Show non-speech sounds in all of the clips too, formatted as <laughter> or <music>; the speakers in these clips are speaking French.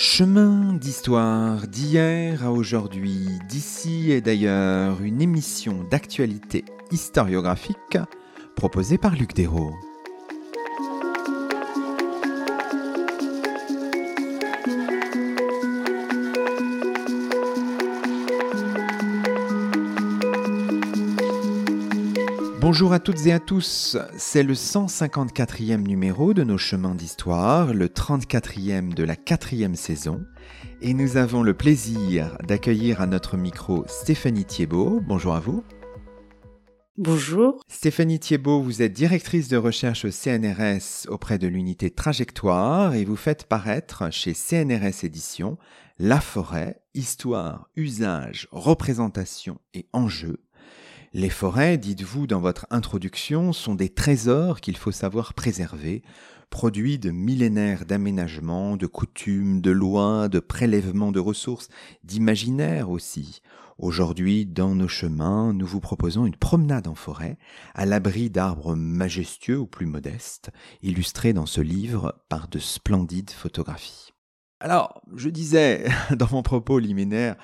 Chemin d'histoire d'hier à aujourd'hui, d'ici et d'ailleurs, une émission d'actualité historiographique proposée par Luc Dérault. Bonjour à toutes et à tous, c'est le 154e numéro de nos chemins d'histoire, le 34e de la quatrième saison, et nous avons le plaisir d'accueillir à notre micro Stéphanie Thiebaud. Bonjour à vous. Bonjour. Stéphanie Thiebaud, vous êtes directrice de recherche au CNRS auprès de l'unité Trajectoire et vous faites paraître chez CNRS Éditions La forêt, histoire, usage, représentation et enjeux les forêts, dites-vous dans votre introduction, sont des trésors qu'il faut savoir préserver, produits de millénaires d'aménagement, de coutumes, de lois, de prélèvements de ressources, d'imaginaires aussi. Aujourd'hui, dans nos chemins, nous vous proposons une promenade en forêt, à l'abri d'arbres majestueux ou plus modestes, illustrés dans ce livre par de splendides photographies. Alors, je disais <laughs> dans mon propos liminaire,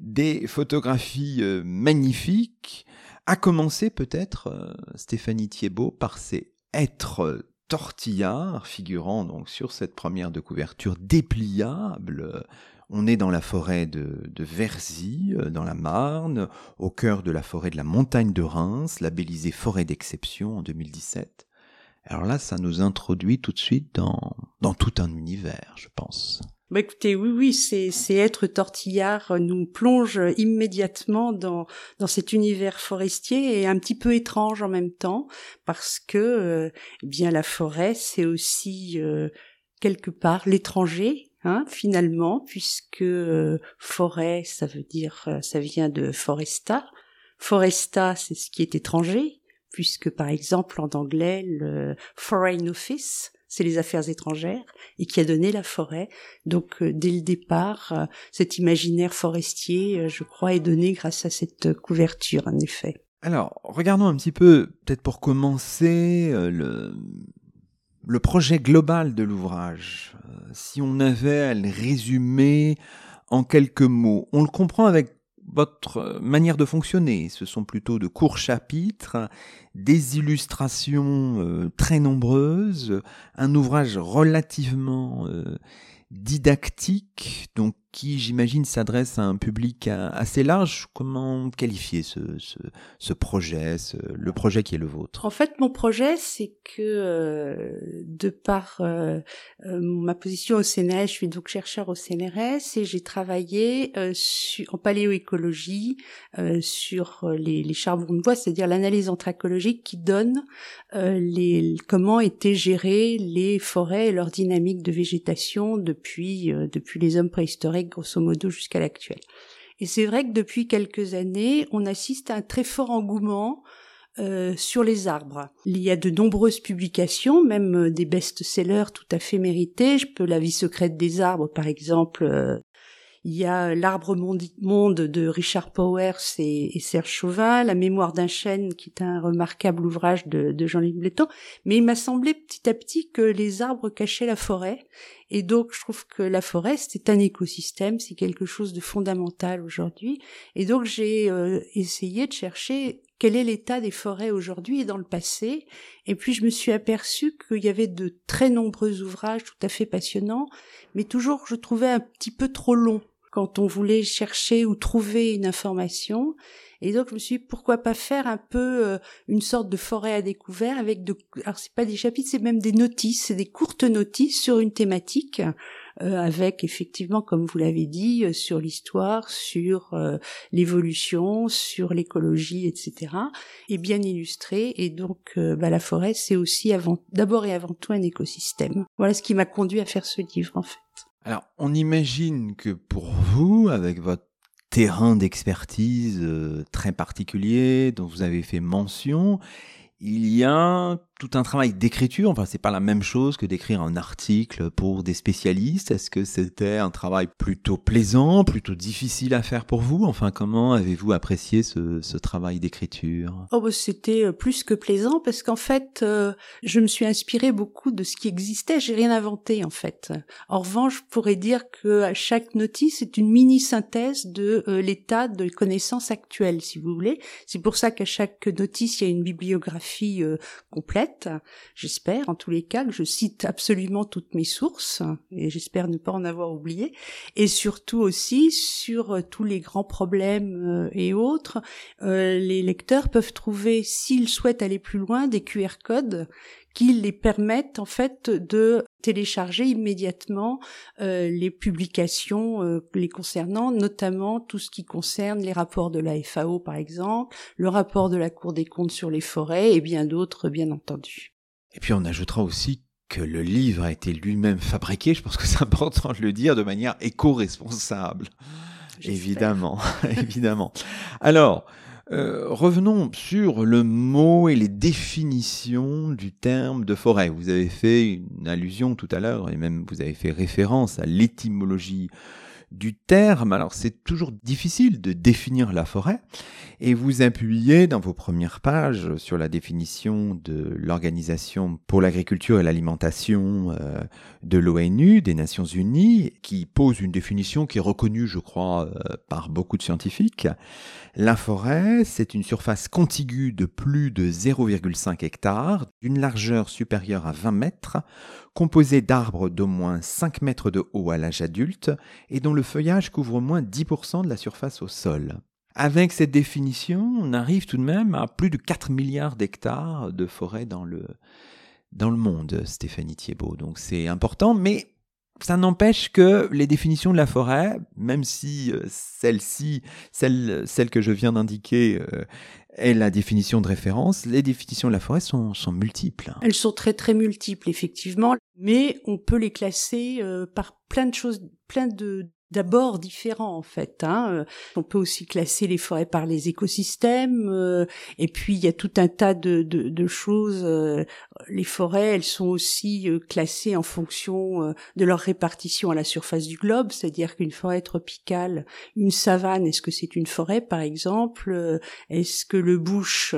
des photographies euh, magnifiques, à commencer peut-être, euh, Stéphanie Thiebaud, par ces êtres tortillards figurant donc sur cette première de couverture dépliable. On est dans la forêt de, de Verzy, euh, dans la Marne, au cœur de la forêt de la montagne de Reims, labellisée forêt d'exception en 2017. Alors là, ça nous introduit tout de suite dans, dans tout un univers, je pense. Bah écoutez, oui, oui, c'est, c'est être tortillard nous plonge immédiatement dans dans cet univers forestier et un petit peu étrange en même temps parce que euh, eh bien la forêt c'est aussi euh, quelque part l'étranger. Hein, finalement, puisque euh, forêt, ça veut dire, ça vient de foresta. Foresta, c'est ce qui est étranger, puisque par exemple en anglais, le Foreign Office, c'est les affaires étrangères, et qui a donné la forêt. Donc euh, dès le départ, euh, cet imaginaire forestier, euh, je crois, est donné grâce à cette couverture, en effet. Alors, regardons un petit peu, peut-être pour commencer, le, le projet global de l'ouvrage. si on avait à le résumer en quelques mots, on le comprend avec votre manière de fonctionner. Ce sont plutôt de courts chapitres, des illustrations euh, très nombreuses, un ouvrage relativement euh, didactique, donc qui, j'imagine, s'adresse à un public assez large. Comment qualifier ce, ce, projet, le projet qui est le vôtre? En fait, mon projet, c'est que euh, de par ma position au CNRS, je suis donc chercheur au CNRS et j'ai travaillé en paléoécologie sur les, charbons de bois, c'est-à-dire l'analyse qui donne les, comment étaient gérées les forêts et leur dynamique de végétation depuis, depuis les hommes préhistoriques grosso modo jusqu'à l'actuel. Et c'est vrai que depuis quelques années, on assiste à un très fort engouement euh, sur les arbres. Il y a de nombreuses publications, même euh, des best-sellers tout à fait mérités. Je peux La vie secrète des arbres, par exemple, euh, il y a L'arbre monde de Richard Powers et, Serge Chauvin, La mémoire d'un chêne qui est un remarquable ouvrage de, Jean-Luc Bléton. Mais il m'a semblé petit à petit que les arbres cachaient la forêt. Et donc je trouve que la forêt c'est un écosystème, c'est quelque chose de fondamental aujourd'hui. Et donc j'ai euh, essayé de chercher quel est l'état des forêts aujourd'hui et dans le passé. Et puis je me suis aperçue qu'il y avait de très nombreux ouvrages tout à fait passionnants, mais toujours je trouvais un petit peu trop long quand on voulait chercher ou trouver une information. Et donc je me suis dit pourquoi pas faire un peu euh, une sorte de forêt à découvert avec de alors c'est pas des chapitres, c'est même des notices, des courtes notices sur une thématique euh, avec effectivement comme vous l'avez dit euh, sur l'histoire, sur l'évolution, sur l'écologie, etc. et bien illustré et donc bah, la forêt c'est aussi avant d'abord et avant tout un écosystème. Voilà ce qui m'a conduit à faire ce livre en fait. Alors, on imagine que pour vous, avec votre terrain d'expertise euh, très particulier dont vous avez fait mention, il y a tout un travail d'écriture. Enfin, c'est pas la même chose que d'écrire un article pour des spécialistes. Est-ce que c'était un travail plutôt plaisant, plutôt difficile à faire pour vous? Enfin, comment avez-vous apprécié ce, ce travail d'écriture? Oh, bah, c'était euh, plus que plaisant parce qu'en fait, euh, je me suis inspiré beaucoup de ce qui existait. J'ai rien inventé en fait. En revanche, je pourrais dire que à chaque notice est une mini synthèse de euh, l'état de connaissances actuelles, si vous voulez. C'est pour ça qu'à chaque notice, il y a une bibliographie complète J'espère, en tous les cas, que je cite absolument toutes mes sources, et j'espère ne pas en avoir oublié. Et surtout aussi sur euh, tous les grands problèmes euh, et autres, euh, les lecteurs peuvent trouver, s'ils souhaitent aller plus loin, des QR codes qui les permettent en fait de télécharger immédiatement euh, les publications euh, les concernant, notamment tout ce qui concerne les rapports de la FAO par exemple, le rapport de la Cour des comptes sur les forêts et bien d'autres bien entendu. Et puis on ajoutera aussi que le livre a été lui-même fabriqué, je pense que c'est important de le dire, de manière éco-responsable. Évidemment, <laughs> évidemment. Alors, euh, revenons sur le mot et les définitions du terme de forêt. Vous avez fait une allusion tout à l'heure et même vous avez fait référence à l'étymologie du terme. Alors c'est toujours difficile de définir la forêt et vous appuyez dans vos premières pages sur la définition de l'Organisation pour l'agriculture et l'alimentation euh, de l'ONU, des Nations Unies, qui pose une définition qui est reconnue, je crois, euh, par beaucoup de scientifiques. La forêt, c'est une surface contiguë de plus de 0,5 hectares, d'une largeur supérieure à 20 mètres, composée d'arbres d'au moins 5 mètres de haut à l'âge adulte et dont le feuillage couvre au moins 10% de la surface au sol. Avec cette définition, on arrive tout de même à plus de 4 milliards d'hectares de forêt dans le, dans le monde, Stéphanie Thiebaud. Donc c'est important, mais ça n'empêche que les définitions de la forêt, même si euh, celle-ci, celle, celle que je viens d'indiquer, euh, est la définition de référence, les définitions de la forêt sont, sont multiples. Elles sont très très multiples, effectivement, mais on peut les classer euh, par plein de choses, plein de d'abord différents en fait. Hein. Euh, on peut aussi classer les forêts par les écosystèmes, euh, et puis il y a tout un tas de, de, de choses. Euh, les forêts, elles sont aussi classées en fonction de leur répartition à la surface du globe, c'est-à-dire qu'une forêt tropicale, une savane, est-ce que c'est une forêt par exemple Est-ce que le bush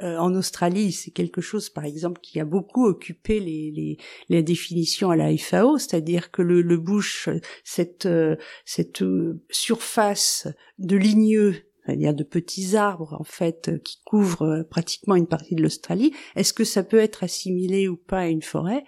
en Australie, c'est quelque chose par exemple qui a beaucoup occupé les, les, les définitions à la FAO, c'est-à-dire que le, le bush, cette cette euh, surface de ligneux c'est-à-dire de petits arbres en fait euh, qui couvrent euh, pratiquement une partie de l'Australie, est-ce que ça peut être assimilé ou pas à une forêt?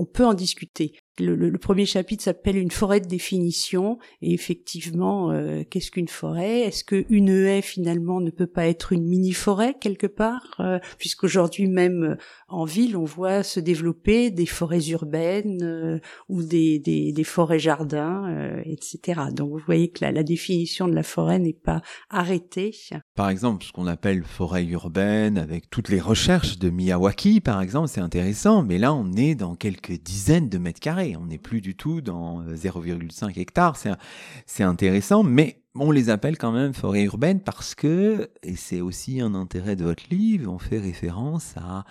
On peut en discuter le, premier chapitre s'appelle une forêt de définition et effectivement euh, qu'est-ce qu'une forêt? Est-ce qu'une haie finalement ne peut pas être une mini forêt quelque part? Euh, puisqu'aujourd'hui même euh, en ville on voit se développer des forêts urbaines ou des, des, des, forêts jardins etc. Donc vous voyez que la, la définition de la forêt n'est pas arrêtée. Par exemple ce qu'on appelle forêt urbaine avec toutes les recherches de Miyawaki par exemple c'est intéressant mais là on est dans quelques dizaines de mètres carrés on n'est plus du tout dans 0,5 euh, hectares. C'est intéressant, mais on les appelle quand même forêts urbaines parce que, et c'est aussi un intérêt de votre livre, on fait référence à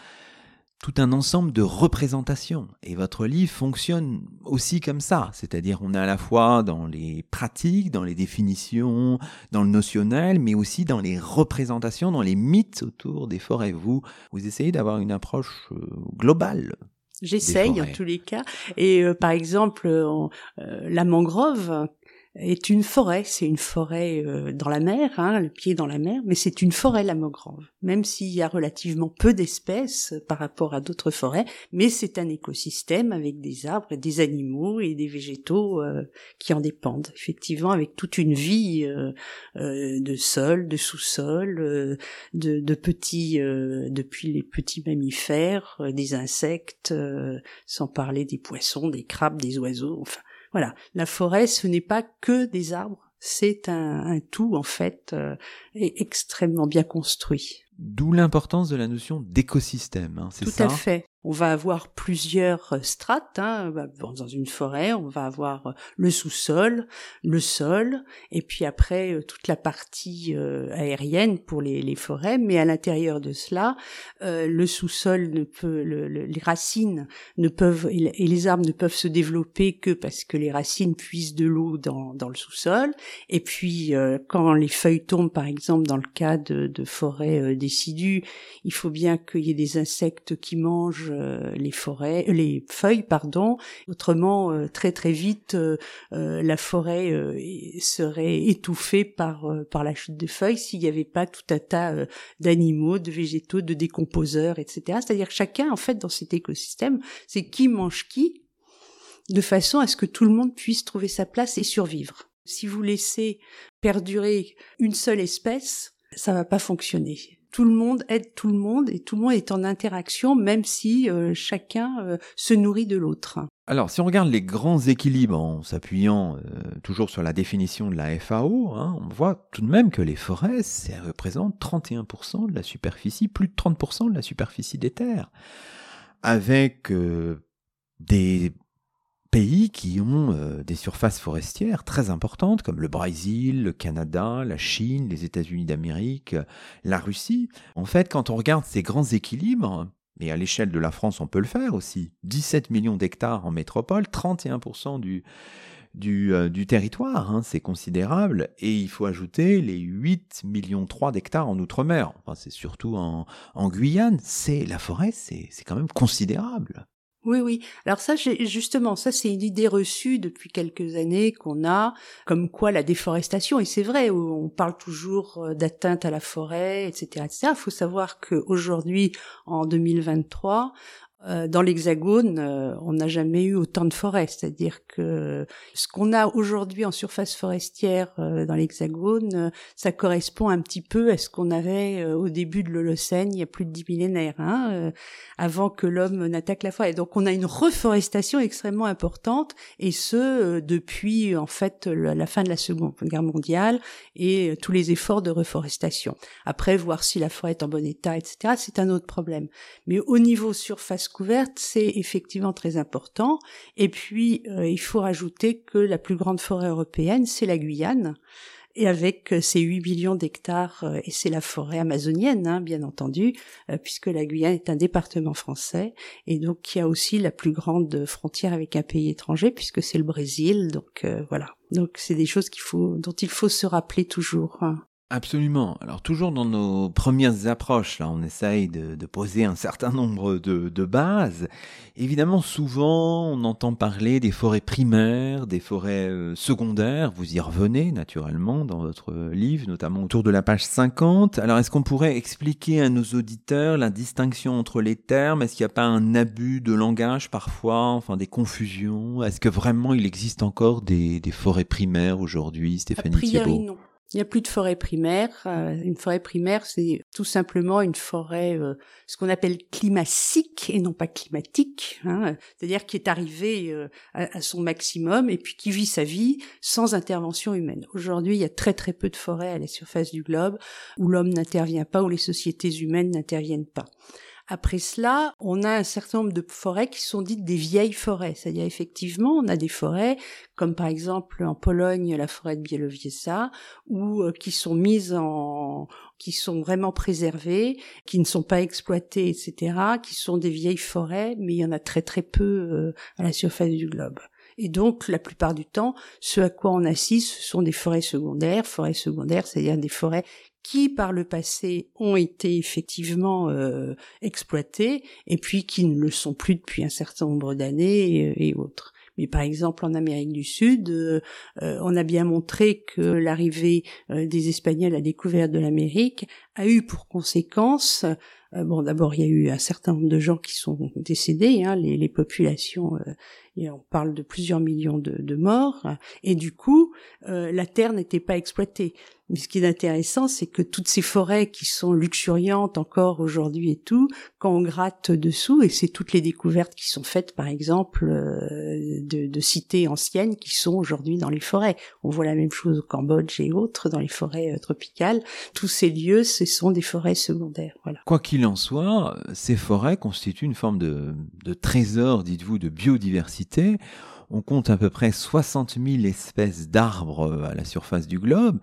tout un ensemble de représentations. Et votre livre fonctionne aussi comme ça. C'est-à-dire, on est à la fois dans les pratiques, dans les définitions, dans le notionnel, mais aussi dans les représentations, dans les mythes autour des forêts. Vous, vous essayez d'avoir une approche euh, globale J'essaye en tous les cas. Et euh, par exemple, euh, la mangrove, est une forêt. C'est une forêt euh, dans la mer, hein, le pied dans la mer, mais c'est une forêt la mangrove. Même s'il y a relativement peu d'espèces par rapport à d'autres forêts, mais c'est un écosystème avec des arbres, des animaux et des végétaux euh, qui en dépendent. Effectivement, avec toute une vie euh, de sol, de sous-sol, de, de, petits, depuis les petits mammifères, des insectes, sans parler des poissons, des crabes, des oiseaux. Enfin, voilà, la forêt, ce n'est pas que des arbres, c'est un, tout en fait euh, extrêmement bien construit. D'où l'importance de la notion d'écosystème, hein, c'est ça Tout à fait. On va avoir plusieurs euh, strates. Hein. Bah, dans une forêt, on va avoir euh, le sous-sol, le sol, et puis après euh, toute la partie aérienne pour les, forêts. Mais à l'intérieur de cela, le sous-sol ne peut, les racines ne peuvent et les arbres ne peuvent se développer que parce que les racines puisent de l'eau dans, dans le sous-sol. Et puis quand les feuilles tombent, par exemple dans le cas de, de forêts décidues, il faut bien qu'il y ait des insectes qui mangent euh, les forêts, euh, les feuilles, pardon. Autrement, euh, très très vite, la forêt serait étouffée par par la chute de feuilles s'il n'y avait pas tout un tas d'animaux, de végétaux, de décomposeurs, etc. C'est-à-dire que chacun, en fait, dans cet écosystème, c'est qui mange qui, de façon à ce que tout le monde puisse trouver sa place et survivre. Si vous laissez perdurer une seule espèce, ça va pas fonctionner tout le monde aide tout le monde et tout le monde est en interaction, même si euh, chacun euh, se nourrit de l'autre. Alors, si on regarde les grands équilibres en s'appuyant euh, toujours sur la définition de la FAO, hein, on voit tout de même que les forêts, ça représente 31% de la superficie, plus de 30% de la superficie des terres, avec des pays qui ont euh, des surfaces forestières très importantes, comme le Brésil, le Canada, la Chine, les États-Unis d'Amérique, la Russie. En fait, quand on regarde ces grands équilibres, et à l'échelle de la France, on peut le faire aussi, 17 millions d'hectares en métropole, 31% du, du, euh, du territoire, hein, c'est considérable, et il faut ajouter les 8 millions 3 d'hectares en Outre-mer, enfin, c'est surtout en, Guyane, c'est la forêt, c'est quand même considérable. Oui, oui. Alors ça, justement, ça c'est une idée reçue depuis quelques années qu'on a, comme quoi la déforestation, et c'est vrai, on parle toujours euh, d'atteinte à la forêt, etc., etc. Faut savoir qu'aujourd'hui, en 2023, euh, dans l'Hexagone, euh, on n'a jamais eu autant de forêts. C'est-à-dire que ce qu'on a aujourd'hui en surface forestière euh, dans l'Hexagone, ça correspond un petit peu à ce qu'on avait au début de l'Holocène, il y a plus de dix millénaires, hein, avant que l'homme n'attaque la forêt. Donc on a une reforestation extrêmement importante, et ce depuis en fait la fin de la Seconde Guerre mondiale et tous les efforts de reforestation. Après, voir si la forêt est en bon état, etc., c'est un autre problème. Mais au niveau surface couverte, c'est effectivement très important. Et puis, euh, il faut rajouter que la plus grande forêt européenne, c'est la Guyane. Et avec euh, ses 8 millions d'hectares, euh, et c'est la forêt amazonienne, hein, bien entendu, puisque la Guyane est un département français, et donc y a aussi la plus grande frontière avec un pays étranger, puisque c'est le Brésil. Donc voilà. Donc c'est des choses qu'il faut, dont il faut se rappeler toujours. Hein. Absolument. Alors toujours dans nos premières approches, là, on essaye de, poser un certain nombre de, de, bases. Évidemment, souvent, on entend parler des forêts primaires, des forêts euh, secondaires. Vous y revenez naturellement dans votre livre, notamment autour de la page 50. Alors, est-ce qu'on pourrait expliquer à nos auditeurs la distinction entre les termes? Est-ce qu'il n'y a pas un abus de langage parfois, enfin des confusions? Est-ce que vraiment il existe encore des, des forêts primaires aujourd'hui, Stéphanie Thiebaud? Il n'y a plus de forêt primaire. Euh, une forêt primaire, c'est tout simplement une forêt, euh, ce qu'on appelle climatique et non pas climatique, hein, c'est-à-dire qui est arrivée euh, à, son maximum et puis qui vit sa vie sans intervention humaine. Aujourd'hui, il y a très très peu de forêts à la surface du globe où l'homme n'intervient pas, où les sociétés humaines n'interviennent pas. Après cela, on a un certain nombre de forêts qui sont dites des vieilles forêts. C'est-à-dire effectivement, on a des forêts comme par exemple en Pologne la forêt de Bielowieza, ou euh, qui sont mises en, qui sont vraiment préservées, qui ne sont pas exploitées, etc., qui sont des vieilles forêts, mais il y en a très très peu euh, à la surface du globe. Et donc, la plupart du temps, ce à quoi on assiste, ce sont des forêts secondaires. Forêts secondaires, c'est-à-dire des forêts qui par le passé ont été effectivement euh, exploités et puis qui ne le sont plus depuis un certain nombre d'années et, autres. Mais par exemple en Amérique du Sud, euh, euh, on a bien montré que l'arrivée des Espagnols à découverte de l'Amérique a eu pour conséquence bon, d'abord, il y a eu un certain nombre de gens qui sont décédés, hein, les, les, populations et on parle de plusieurs millions de, morts, et du coup, euh, la terre n'était pas exploitée. Mais ce qui est intéressant, c'est que toutes ces forêts qui sont luxuriantes encore aujourd'hui et tout, quand on gratte dessous, et c'est toutes les découvertes qui sont faites, par exemple, euh, de, de, cités anciennes qui sont aujourd'hui dans les forêts. On voit la même chose au Cambodge et autres, dans les forêts euh, tropicales. Tous ces lieux, ce sont des forêts secondaires. Voilà. Quoi qu'il en soit, ces forêts constituent une forme de, de trésor, dites-vous, de biodiversité. On compte à peu près 60 000 espèces d'arbres à la surface du globe,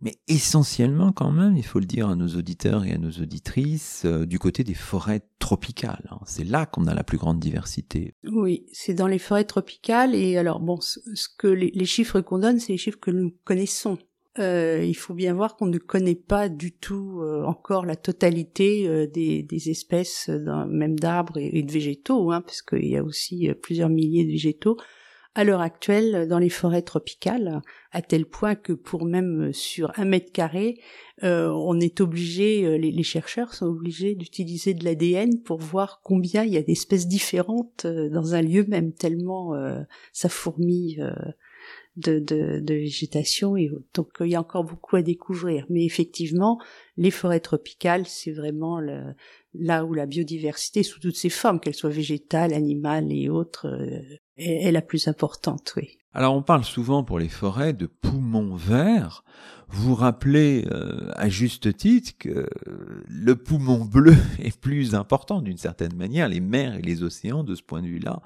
mais essentiellement quand même, il faut le dire à nos auditeurs et à nos auditrices, euh, du côté des forêts tropicales. Hein. C'est là qu'on a la plus grande diversité. Oui, c'est dans les forêts tropicales. Et alors bon, ce, que les, chiffres qu'on donne, c'est les chiffres que nous connaissons. Euh, il faut bien voir qu'on ne connaît pas du tout euh, encore la totalité des, des, espèces, même d'arbres et, de végétaux, hein, parce qu'il y a aussi plusieurs milliers de végétaux à l'heure actuelle dans les forêts tropicales, à tel point que pour même sur un mètre carré, euh, on est obligé, euh, les, chercheurs sont obligés d'utiliser de l'ADN pour voir combien il y a d'espèces différentes euh, dans un lieu même, tellement ça fourmille de, de, de, végétation et donc il y a encore beaucoup à découvrir. Mais effectivement, les forêts tropicales, c'est vraiment le, là où la biodiversité, sous toutes ses formes, qu'elle soit végétale, animale et autres, euh, est, la plus importante, oui. Alors on parle souvent pour les forêts de poumons verts. Vous rappelez euh, à juste titre que le poumon bleu <laughs> est plus important d'une certaine manière, les mers et les océans de ce point de vue-là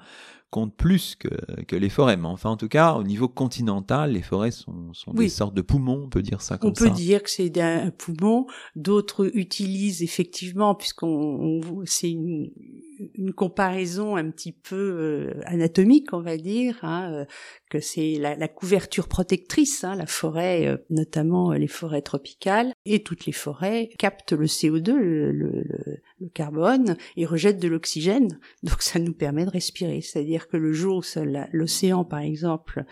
comptent plus que, que, les forêts. Mais enfin, en tout cas, au niveau continental, les forêts sont, sont des sortes de poumons, on peut dire ça comme ça. On peut dire que c'est un poumon. D'autres utilisent effectivement, puisqu'on c'est une, une comparaison un petit peu euh, anatomique, on va dire, hein, euh, c'est la, la, couverture protectrice, hein, la forêt, euh, notamment les forêts tropicales, et toutes les forêts captent le CO2, le, le, le carbone, et rejettent de l'oxygène. Donc ça nous permet de respirer. C'est-à-dire que le jour où l'océan, par exemple,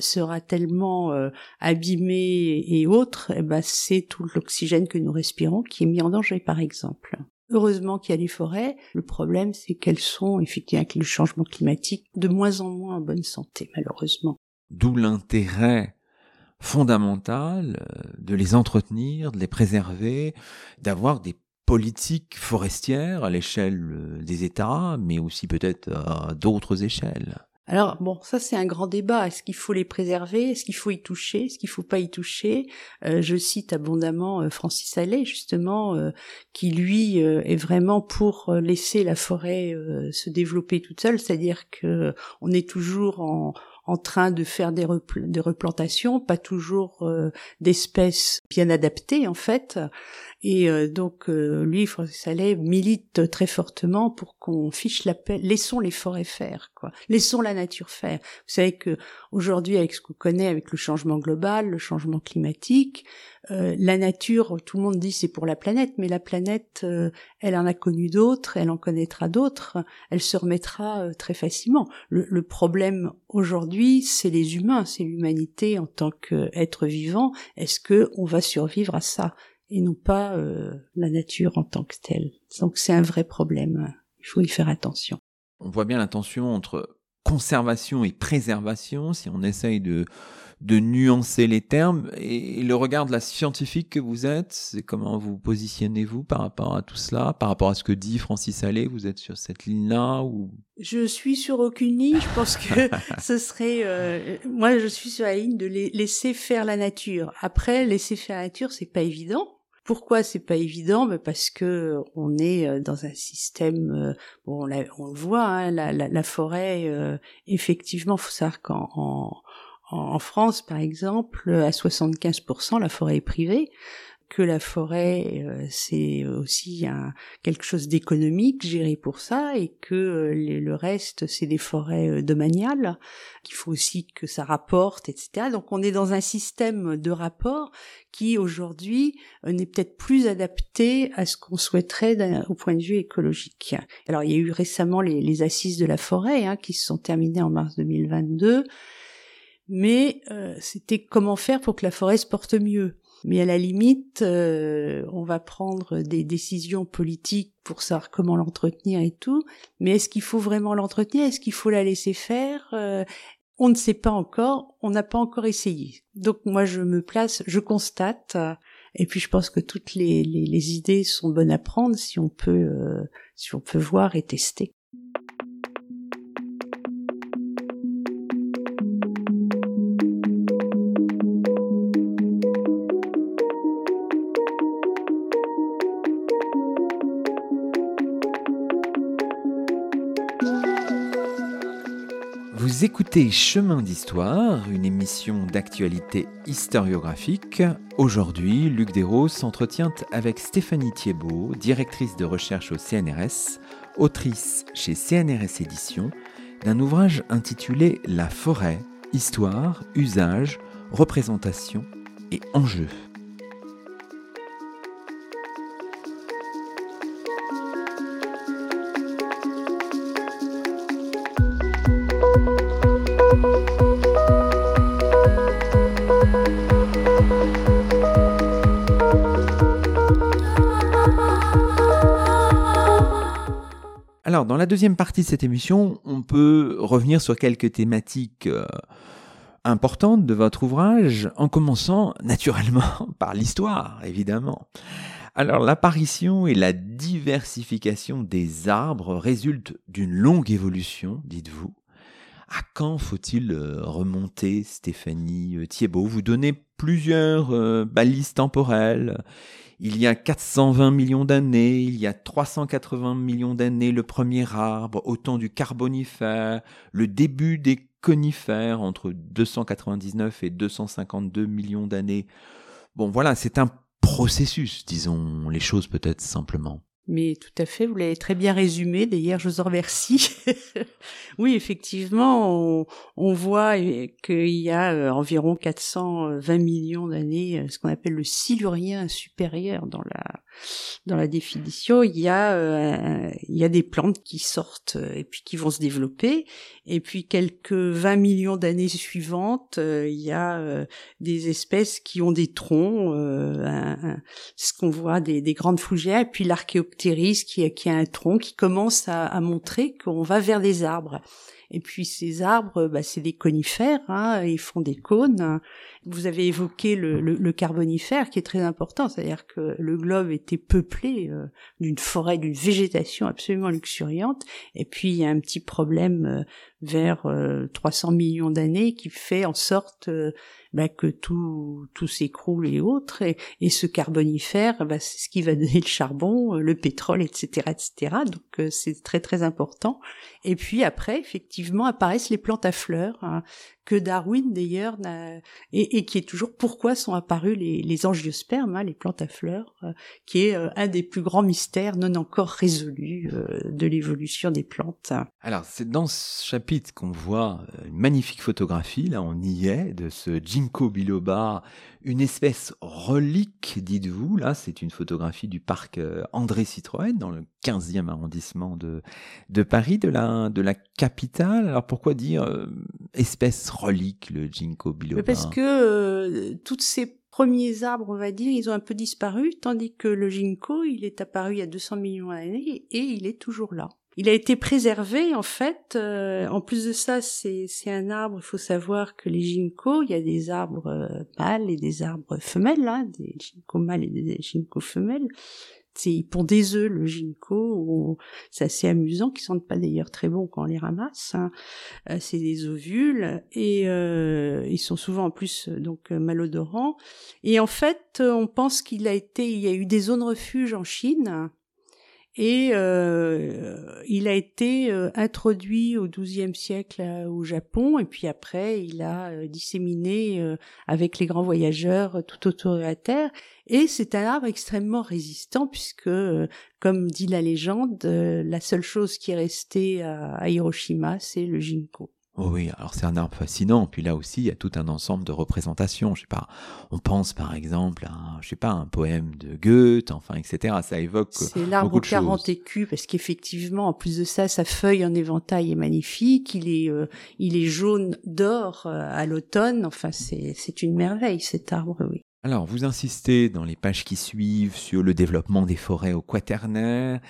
sera tellement abîmé et autre, eh ben c'est tout l'oxygène que nous respirons qui est mis en danger, par exemple. Heureusement qu'il y a des forêts. Le problème, c'est qu'elles sont, effectivement, avec le changement climatique, de moins en moins en bonne santé, malheureusement. D'où l'intérêt fondamental euh, de les entretenir, de les préserver, d'avoir des politiques forestières à l'échelle euh, des États, mais aussi peut-être à d'autres échelles. Alors bon, ça c'est un grand débat. Est-ce qu'il faut les préserver? Est-ce qu'il faut y toucher? Est-ce qu'il faut pas y toucher? Euh, Je cite abondamment euh, Francis Allais justement, euh, qui lui est vraiment pour laisser la forêt se développer toute seule, c'est-à-dire que on est toujours en, en train de faire des, replantations, pas toujours d'espèces bien adaptées en fait. Et euh, donc euh, lui, Francis Allais, milite très fortement pour qu'on fiche la paix. Laissons les forêts faire, quoi. Laissons la nature faire. Vous savez que aujourd'hui, avec ce qu'on connaît, avec le changement global, le changement climatique, euh, la nature, tout le monde dit c'est pour la planète, mais la planète, elle en a connu d'autres, elle en connaîtra d'autres, elle se remettra très facilement. Le, le problème aujourd'hui, c'est les humains, c'est l'humanité en tant qu'être vivant. Est-ce que on va survivre à ça? Et non pas euh, la nature en tant que telle. Donc c'est un vrai problème. Il faut y faire attention. On voit bien la tension entre conservation et préservation, si on essaye de, de nuancer les termes. Et, le regard de la scientifique que vous êtes, c'est comment vous positionnez-vous par rapport à tout cela, par rapport à ce que dit Francis Allais, vous êtes sur cette ligne-là ou? Je suis sur aucune ligne, je pense que <laughs> ce serait... Euh, moi, je suis sur la ligne de laisser faire la nature. Après, laisser faire la nature, c'est pas évident pourquoi c'est pas évident? Ben Parce que on est euh, dans un système, euh, bon, on, le voit, hein, la, forêt, euh, effectivement, faut savoir qu'en en, en France, par exemple, à 75%, la forêt est privée que la forêt euh, c'est aussi un, quelque chose d'économique géré pour ça et que euh, le reste c'est des forêts euh, domaniales qu'il faut aussi que ça rapporte etc donc on est dans un système de rapport qui aujourd'hui n'est peut-être plus adapté à ce qu'on souhaiterait au point de vue écologique. Alors il y a eu récemment les, les assises de la forêt hein, qui se sont terminées en mars 2022 mais c'était comment faire pour que la forêt se porte mieux mais à la limite, euh, on va prendre des décisions politiques pour savoir comment l'entretenir et tout. Mais est-ce qu'il faut vraiment l'entretenir? Est-ce qu'il faut la laisser faire? Euh, On ne sait pas encore. On n'a pas encore essayé. Donc moi, je me place, je constate. et puis je pense que toutes les, les, idées sont bonnes à prendre si on peut, euh, si on peut voir et tester. Vous écoutez Chemin d'Histoire, une émission d'actualité historiographique. Aujourd'hui, Luc Desroses s'entretient avec Stéphanie Thiebaud, directrice de recherche au CNRS, autrice chez CNRS Éditions, d'un ouvrage intitulé La forêt, histoire, usage, représentation et enjeux. Dans la deuxième partie de cette émission, on peut revenir sur quelques thématiques euh, importante de votre ouvrage, en commençant naturellement <laughs> par l'histoire, évidemment. Alors l'apparition et la diversification des arbres résultent d'une longue évolution, dites-vous. À quand faut-il euh, remonter, Stéphanie euh, Thiebaud Vous donnez plusieurs euh, balises temporelles. Il y a 420 millions d'années, il y a 380 millions d'années le premier arbre, au temps du Carbonifère, le début des conifères entre 299 et 252 millions d'années. Bon voilà, c'est un processus, disons les choses peut-être simplement. Mais tout à fait, vous l'avez très bien résumé. D'ailleurs, je vous remercie. <laughs> oui, effectivement, on, voit qu'il y a euh, environ 420 millions d'années, euh, ce qu'on appelle le silurien supérieur dans la dans la définition. Il y a euh, il y a des plantes qui sortent et puis qui vont se développer. Et puis quelques 20 millions d'années suivantes, il y a des espèces qui ont des troncs, ce qu'on voit des, des grandes fougères, et puis l'archéoptère qui, qui a un tronc qui commence à, montrer qu'on va vers des arbres. Et puis ces arbres, bah, c'est des conifères, hein, ils font des cônes. Vous avez évoqué le, carbonifère qui est très important, c'est-à-dire que le globe était peuplé euh, d'une forêt, d'une végétation absolument luxuriante. Et puis il y a un petit problème euh, vers 300 euh, millions d'années qui fait en sorte bah, que tout, tout s'écroule et autres. Et, ce carbonifère, bah, c'est ce qui va donner le charbon, euh, le pétrole, etc., etc. Donc euh, c'est très très important. Et puis après, effectivement, apparaissent les plantes à fleurs. Hein, que Darwin d'ailleurs et, qui est toujours pourquoi sont apparus les, les angiospermes, hein, les plantes à fleurs, euh, qui est euh, un des plus grands mystères non encore résolus euh, de l'évolution des plantes. Alors c'est dans ce chapitre qu'on voit une magnifique photographie, là on y est, de ce Ginkgo biloba, une espèce relique, dites-vous. Là c'est une photographie du parc André Citroën dans le 15e arrondissement de, de Paris, de la, de la capitale. Alors pourquoi dire espèce relique, le ginkgo biloba? Parce que euh, toutes ces premiers arbres, on va dire, ils ont un peu disparu, tandis que le ginkgo, il est apparu il y a 200 millions d'années et il est toujours là. Il a été préservé en fait. Euh, en plus de ça, c'est un arbre. Il faut savoir que les ginkgo, il y a des arbres euh, mâles et des arbres femelles, hein, des ginkgo mâles et des ginkgo femelles c'est pour des œufs le ginkgo, c'est assez amusant, qui sentent pas d'ailleurs très bon quand on les ramasse. Hein. Euh, c'est des ovules et euh, ils sont souvent en plus donc malodorants. Et en fait, on pense qu'il a été, il y a eu des zones refuge en Chine et euh, il a été euh, introduit au XIIe siècle euh, au Japon, et puis après il a disséminé avec les grands voyageurs tout autour de la Terre. Et c'est un arbre extrêmement résistant puisque, comme dit la légende, la seule chose qui est restée à Hiroshima, c'est le ginkgo. Oh oui, alors c'est un arbre fascinant. Puis là aussi, il y a tout un ensemble de représentations. Je sais pas, on pense par exemple à, je sais pas, un poème de Goethe, enfin, etc. Ça évoque C'est l'arbre aux 40 écus parce qu'effectivement, en plus de ça, sa feuille en éventail est magnifique. Il est, euh, il est jaune d'or euh, à l'automne. Enfin, c'est, c'est une merveille cet arbre, oui. Alors, vous insistez dans les pages qui suivent sur le développement des forêts au quaternaire,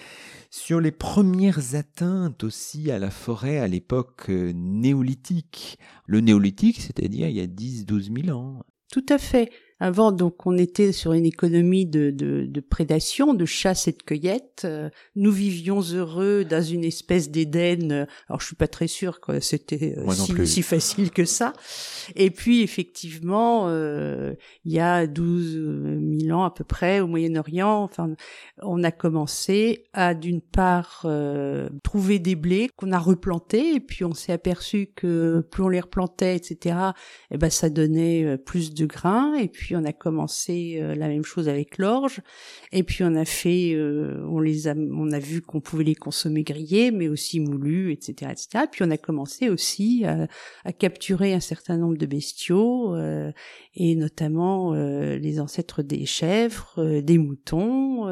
sur les premières atteintes aussi à la forêt à l'époque euh, néolithique. Le néolithique, c'est-à-dire il y a 10-12 000 ans. Tout à fait. Avant, donc, on était sur une économie de, de, de prédation, de chasse et de cueillette. Euh, nous vivions heureux dans une espèce d'Éden. Alors, je suis pas très sûre que c'était euh, si, si, facile que ça. Et puis, effectivement, euh, il y a 12 000 ans à peu près, au Moyen-Orient, enfin, on a commencé à, d'une part, trouver des blés qu'on a replantés, et puis on s'est aperçu que plus on les replantait, etc., eh ben, ça donnait plus de grains, et puis puis on a commencé euh, la même chose avec l'orge, et puis on a fait, euh, on les a, on a vu qu'on pouvait les consommer grillés, mais aussi moulus, etc., etc. Puis on a commencé aussi à, capturer un certain nombre de bestiaux, euh, et notamment les ancêtres des chèvres, des moutons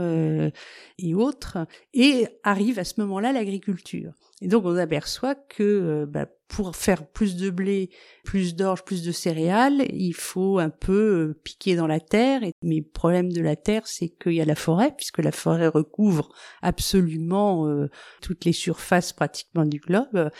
et autres. Et arrive à ce moment-là l'agriculture. Et donc on aperçoit que bah, pour faire plus de blé, plus d'orge, plus de céréales, il faut un peu euh, piquer dans la terre. Mais le problème de la terre, c'est qu'il y a la forêt, puisque la forêt recouvre absolument euh, toutes les surfaces pratiquement du globe.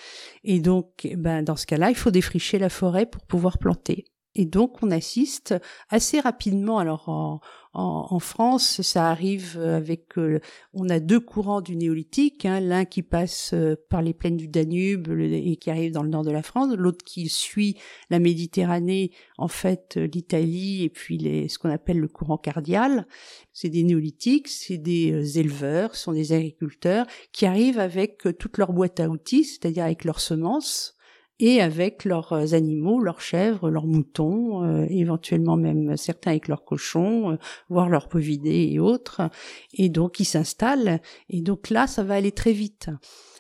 Et donc, ben, dans ce cas-là, il faut défricher la forêt pour pouvoir planter. Et donc, on assiste assez rapidement, alors en, en, France, ça arrive avec, euh, on a deux courants du néolithique, hein, l'un qui passe euh, par les plaines du Danube et qui arrive dans le nord de la France, l'autre qui suit la Méditerranée, en fait euh, l'Italie et puis les, ce qu'on appelle le courant cardial. C'est des néolithiques, c'est des éleveurs, ce sont des agriculteurs qui arrivent avec toute leur boîte à outils, c'est-à-dire avec leurs semences, et avec leurs euh, animaux, leurs chèvres, leurs moutons, euh, éventuellement même certains avec leurs cochons, euh, voire leurs povidés et autres. Et donc ils s'installent. Et donc là, ça va aller très vite.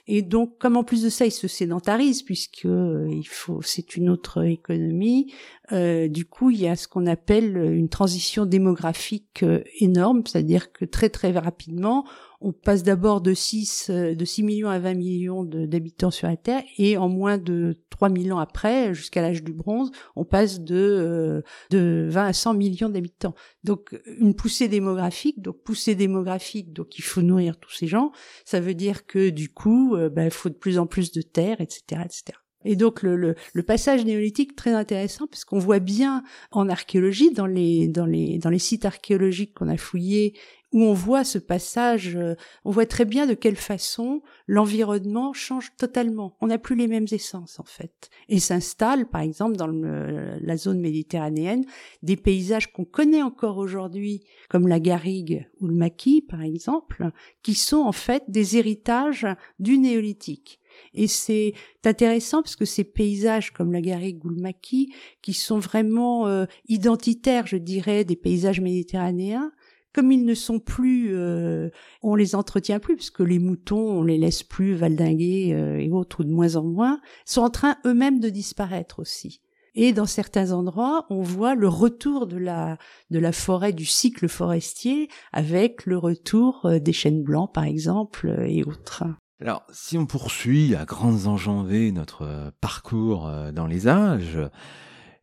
Et donc, comme en plus de ça, ils se sédentarisent puisque il faut, c'est une autre économie. du coup, il y a ce qu'on appelle une transition démographique énorme, c'est-à-dire que très très rapidement, on passe d'abord de 6, euh, de 6 millions à 20 millions d'habitants sur la Terre et en moins de 3000 ans après, jusqu'à l'âge du bronze, on passe de, euh, de 20 à 100 millions d'habitants. Donc une poussée démographique, donc poussée démographique, donc il faut nourrir tous ces gens, ça veut dire que du coup, euh, ben, il faut de plus en plus de terres, etc. etc. Et donc le, le, le, passage néolithique très intéressant parce qu'on voit bien en archéologie dans les dans les dans les sites archéologiques qu'on a fouillés où on voit ce passage, euh, on voit très bien de quelle façon l'environnement change totalement. On n'a plus les mêmes essences en fait. Et s'installe, par exemple, dans la zone méditerranéenne, des paysages qu'on connaît encore aujourd'hui, comme la garrigue ou le maquis, par exemple, qui sont en fait des héritages du néolithique. Et c'est intéressant parce que ces paysages comme la garrigue ou le maquis, qui sont vraiment euh, identitaires, je dirais, des paysages méditerranéens, comme ils ne sont plus, euh, on les entretient plus parce que les moutons, on les laisse plus valdinguer euh, et autres ou de moins en moins, sont en train eux-mêmes de disparaître aussi. Et dans certains endroits, on voit le retour de la de la forêt, du cycle forestier, avec le retour euh, des chênes blancs, par exemple, euh, et autres. Alors, si on poursuit à grandes enjambées notre parcours dans les âges,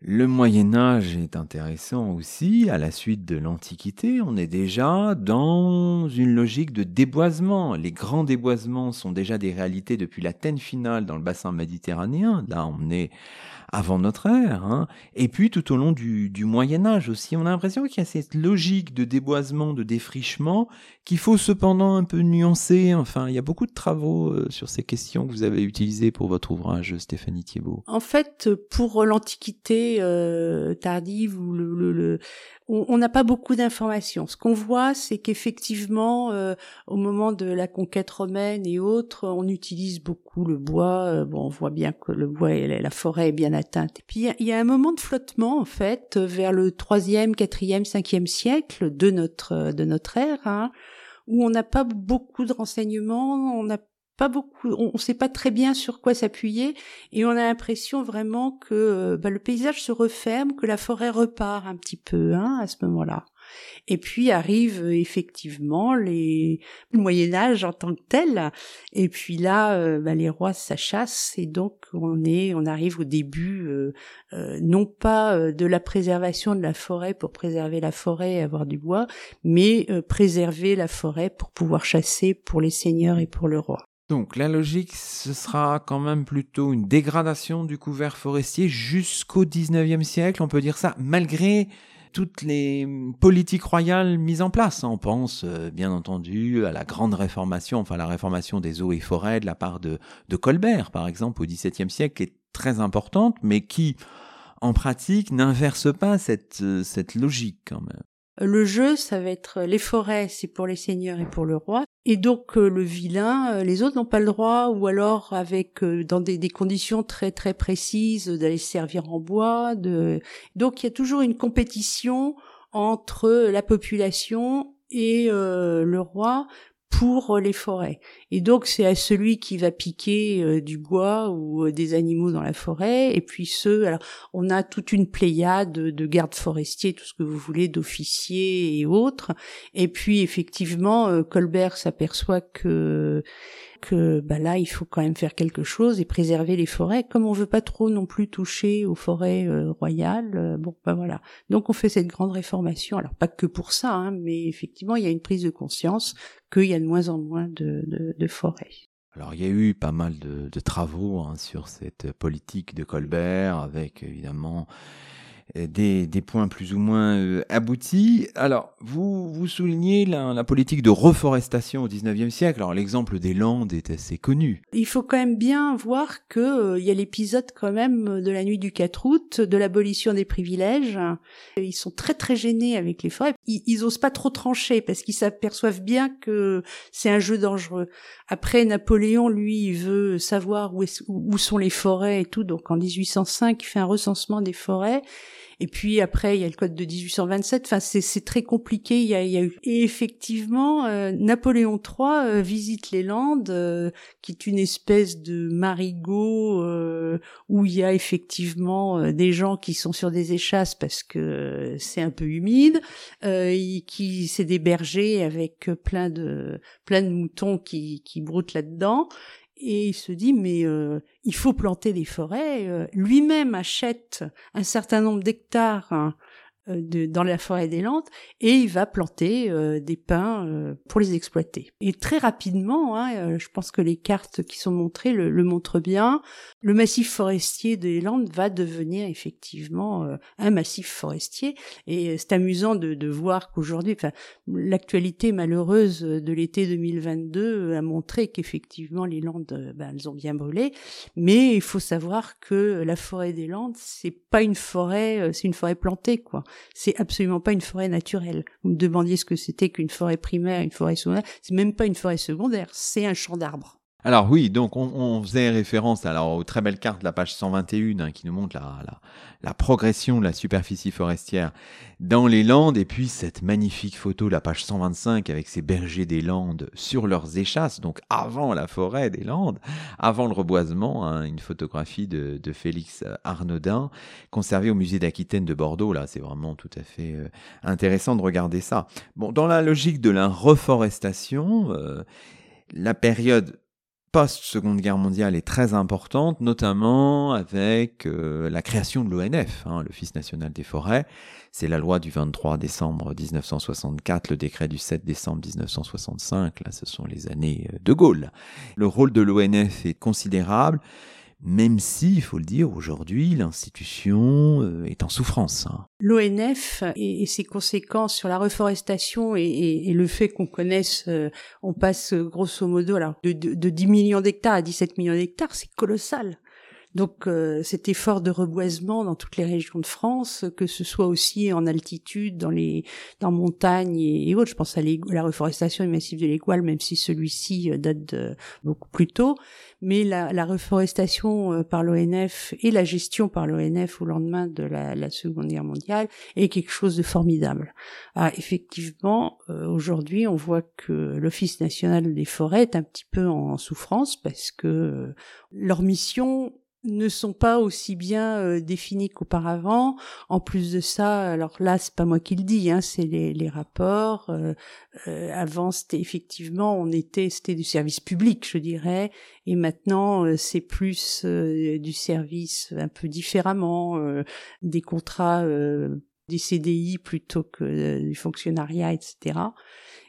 le Moyen Âge est intéressant aussi, à la suite de l'Antiquité, on est déjà dans une logique de déboisement. Les grands déboisements sont déjà des réalités depuis l'Athènes finale dans le bassin méditerranéen. Là, on est avant notre ère. Hein. Et puis tout au long du, Moyen Âge aussi, on a l'impression qu'il y a cette logique de déboisement, de défrichement, qu'il faut cependant un peu nuancer. Enfin, il y a beaucoup de travaux euh, sur ces questions que vous avez utilisées pour votre ouvrage, Stéphanie Thiebaud. En fait, pour l'Antiquité euh, tardive ou le, on n'a pas beaucoup d'informations. Ce qu'on voit, c'est qu'effectivement, euh, au moment de la conquête romaine et autres, on utilise beaucoup le bois. Euh, bon, on voit bien que le bois et la forêt est bien atteinte. Et puis il y, a un moment de flottement en fait vers le troisième, quatrième, cinquième siècle de notre de notre ère, hein, où on n'a pas beaucoup de renseignements, on n'a pas beaucoup, on ne sait pas très bien sur quoi s'appuyer et on a l'impression vraiment que euh, bah, le paysage se referme, que la forêt repart un petit peu hein, à ce moment-là. Et puis arrive euh, effectivement les le Moyen Âge en tant que tel. Et puis là, euh, bah, les rois s'achassent et donc on est, on arrive au début non pas de la préservation de la forêt pour préserver la forêt et avoir du bois, mais préserver la forêt pour pouvoir chasser pour les seigneurs et pour le roi. Donc la logique, ce sera quand même plutôt une dégradation du couvert forestier jusqu'au 19e siècle, on peut dire ça, malgré toutes les politiques royales mises en place. On pense euh, bien entendu à la grande réformation, enfin la réformation des eaux et forêts de la part de, Colbert, par exemple, au XVIIe siècle, qui est très importante, mais qui, en pratique, n'inverse pas cette, euh, cette logique quand même. Le jeu, ça va être les forêts, c'est pour les seigneurs et pour le roi. Et donc euh, le vilain, euh, les autres n'ont pas le droit, ou alors avec euh, dans des, conditions très très précises d'aller servir en bois. De... Donc il y a toujours une compétition entre la population et le roi pour les forêts. Et donc c'est à celui qui va piquer euh, du bois ou euh, des animaux dans la forêt, et puis ceux, alors on a toute une pléiade de, gardes forestiers, tout ce que vous voulez, d'officiers et autres. Et puis effectivement, euh, Colbert s'aperçoit que que bah là il faut quand même faire quelque chose et préserver les forêts. Comme on veut pas trop non plus toucher aux forêts royales bon bah voilà. Donc on fait cette grande réformation. Alors pas que pour ça hein, mais effectivement il y a une prise de conscience qu'il y a de moins en moins de, forêts. Alors il y a eu pas mal de, travaux hein, sur cette politique de Colbert, avec évidemment euh, des, des, points plus ou moins euh, aboutis. Alors, vous, vous soulignez la, la, politique de reforestation au 19e siècle. Alors, l'exemple des Landes est assez connu. Il faut quand même bien voir que euh, y a l'épisode quand même de la nuit du 4 août, de l'abolition des privilèges. Ils sont très très gênés avec les forêts. Ils, ils osent pas trop trancher parce qu'ils s'aperçoivent bien que c'est un jeu dangereux. Après, Napoléon, lui, il veut savoir où, où sont les forêts et tout. Donc, en 1805, il fait un recensement des forêts. Et puis après, il y a le code de 1827. Enfin, c'est très compliqué. Il y a, il y a eu et effectivement euh, Napoléon III euh, visite les Landes, euh, qui est une espèce de marigot où il y a effectivement des gens qui sont sur des échasses parce que c'est un peu humide, qui c'est des bergers avec plein de plein de moutons qui qui broutent là-dedans et il se dit mais euh, il faut planter des forêts. Euh, lui-même achète un certain nombre d'hectares hein, de, dans la forêt des Landes et il va planter euh, des pins euh, pour les exploiter. Et très rapidement, hein, je pense que les cartes qui sont montrées le, le, montrent bien, le massif forestier des Landes va devenir effectivement un massif forestier. Et c'est amusant de, de voir qu'aujourd'hui, l'actualité malheureuse de l'été 2022 a montré qu'effectivement les Landes, ben, elles ont bien brûlé. Mais il faut savoir que la forêt des Landes, c'est pas une forêt, c'est une forêt plantée, quoi c'est absolument pas une forêt naturelle. Vous me demandiez ce que c'était qu'une forêt primaire, une forêt secondaire. C'est même pas une forêt secondaire, c'est un champ d'arbres. Alors oui, donc on, faisait référence alors aux très belles cartes de la page 121 hein, qui nous montre la, la, progression de la superficie forestière dans les Landes et puis cette magnifique photo, la page 125 avec ces bergers des Landes sur leurs échasses, donc avant la forêt des Landes, avant le reboisement, hein, une photographie de, de, Félix Arnaudin conservée au musée d'Aquitaine de Bordeaux. Là, c'est vraiment tout à fait euh, intéressant de regarder ça. Bon, dans la logique de la reforestation, euh, la période post-Seconde Guerre mondiale est très importante, notamment avec euh, la création de l'ONF, hein, l'Office national des forêts. C'est la loi du 23 décembre 1964, le décret du 7 décembre 1965. Là, ce sont les années euh, de Gaulle. Le rôle de l'ONF est considérable même si, il faut le dire, aujourd'hui, l'institution euh, est en souffrance. Hein. L'ONF et, ses conséquences sur la reforestation et, le fait qu'on connaisse, euh, on passe grosso modo alors, de, de, de 10 millions d'hectares à 17 millions d'hectares, c'est colossal. Donc euh, cet effort de reboisement dans toutes les régions de France, que ce soit aussi en altitude, dans les dans montagne et, autres, je pense à, la reforestation du massif de l'Égual, même si celui-ci euh, date de beaucoup plus tôt, mais la, la reforestation euh, par l'ONF et la gestion par l'ONF au lendemain de la, la, Seconde Guerre mondiale est quelque chose de formidable. Ah, effectivement, aujourd'hui, on voit que l'Office national des forêts est un petit peu en souffrance parce que leur mission ne sont pas aussi bien euh, définis qu'auparavant. En plus de ça, alors là, c'est pas moi qui le dis, hein, c'est les, les, rapports. Euh, euh, avant, c'était effectivement, on était, c'était du service public, je dirais, et maintenant, euh, c'est plus du service un peu différemment, des contrats, des CDI plutôt que du fonctionnariat, etc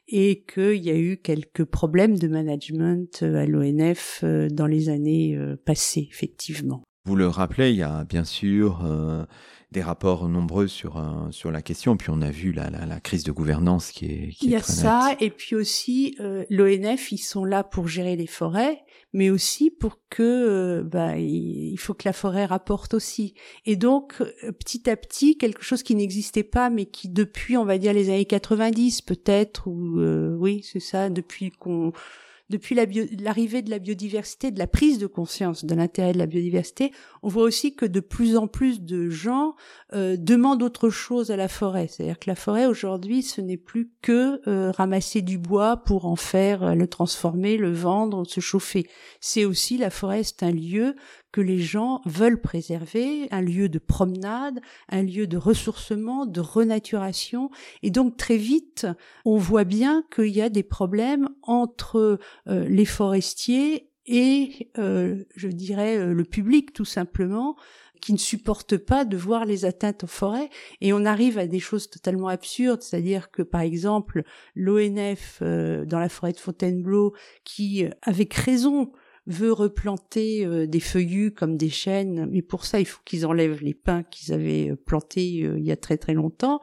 et qu'il y a eu quelques problèmes de management euh, à l'ONF euh, dans les années euh, passées, effectivement. Vous le rappelez, il y a bien sûr euh, des rapports nombreux sur, euh, sur la question, puis on a vu la, la, la crise de gouvernance qui est qui Il y est a très ça, nette. et puis aussi euh, l'ONF, ils sont là pour gérer les forêts, mais aussi pour que euh, bah, il faut que la forêt rapporte aussi. Et donc euh, petit à petit, quelque chose qui n'existait pas, mais qui depuis, on va dire les années 90 peut-être, ou euh, oui, c'est ça, depuis qu'on depuis l'arrivée de la biodiversité, de la prise de conscience de l'intérêt de la biodiversité, on voit aussi que de plus en plus de gens euh, demandent autre chose à la forêt. C'est-à-dire que la forêt aujourd'hui, ce n'est plus que euh, ramasser du bois pour en faire, euh, le transformer, le vendre, se chauffer. C'est aussi la forêt, c'est un lieu que les gens veulent préserver, un lieu de promenade, un lieu de ressourcement, de renaturation. Et donc très vite, on voit bien qu'il y a des problèmes entre euh, les forestiers et, euh, je dirais, euh, le public tout simplement qui ne supporte pas de voir les atteintes aux forêts et on arrive à des choses totalement absurdes, c'est-à-dire que par exemple l'ONF euh, dans la forêt de Fontainebleau qui euh, avec raison veut replanter euh, des feuillus comme des chênes, mais pour ça il faut qu'ils enlèvent les pins qu'ils avaient euh, plantés euh, il y a très très longtemps.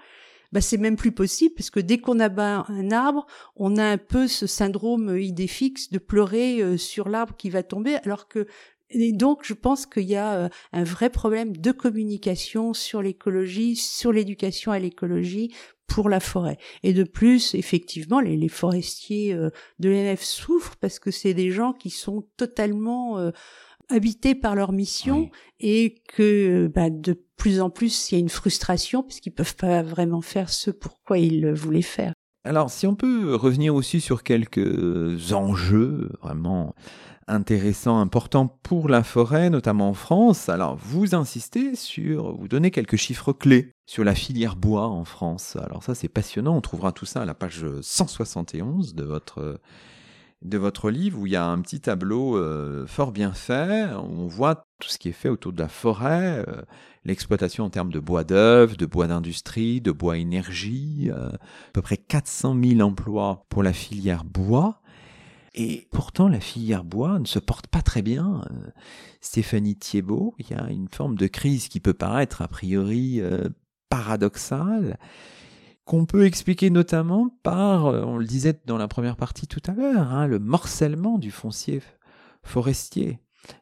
Bah, c'est même plus possible parce que dès qu'on abat un arbre, on a un peu ce syndrome euh, idée fixe de pleurer euh, sur l'arbre qui va tomber, alors que et donc je pense qu'il y a un vrai problème de communication sur l'écologie, sur l'éducation à l'écologie pour la forêt. Et de plus, effectivement, les, les forestiers euh, de l'ENF souffrent parce que c'est des gens qui sont totalement euh, habités par leur mission Oui. et que bah, de plus en plus il y a une frustration puisqu'ils peuvent pas vraiment faire ce pourquoi ils voulaient faire. Alors, si on peut revenir aussi sur quelques enjeux vraiment intéressants, importants pour la forêt, notamment en France. Alors, vous insistez sur, vous donnez quelques chiffres clés sur la filière bois en France. Alors ça, c'est passionnant. On trouvera tout ça à la page 171 de votre de votre livre où il y a un petit tableau euh, fort bien fait, on voit tout ce qui est fait autour de la forêt, euh, l'exploitation en termes de bois d'œuvre, de bois d'industrie, de bois énergie, euh, à peu près 400 000 emplois pour la filière bois. Et pourtant, la filière bois ne se porte pas très bien. Euh, Stéphanie Thiebaud, il y a une forme de crise qui peut paraître a priori euh, paradoxale, qu'on peut expliquer notamment par, euh, on le disait dans la première partie tout à l'heure, hein, le morcellement du foncier forestier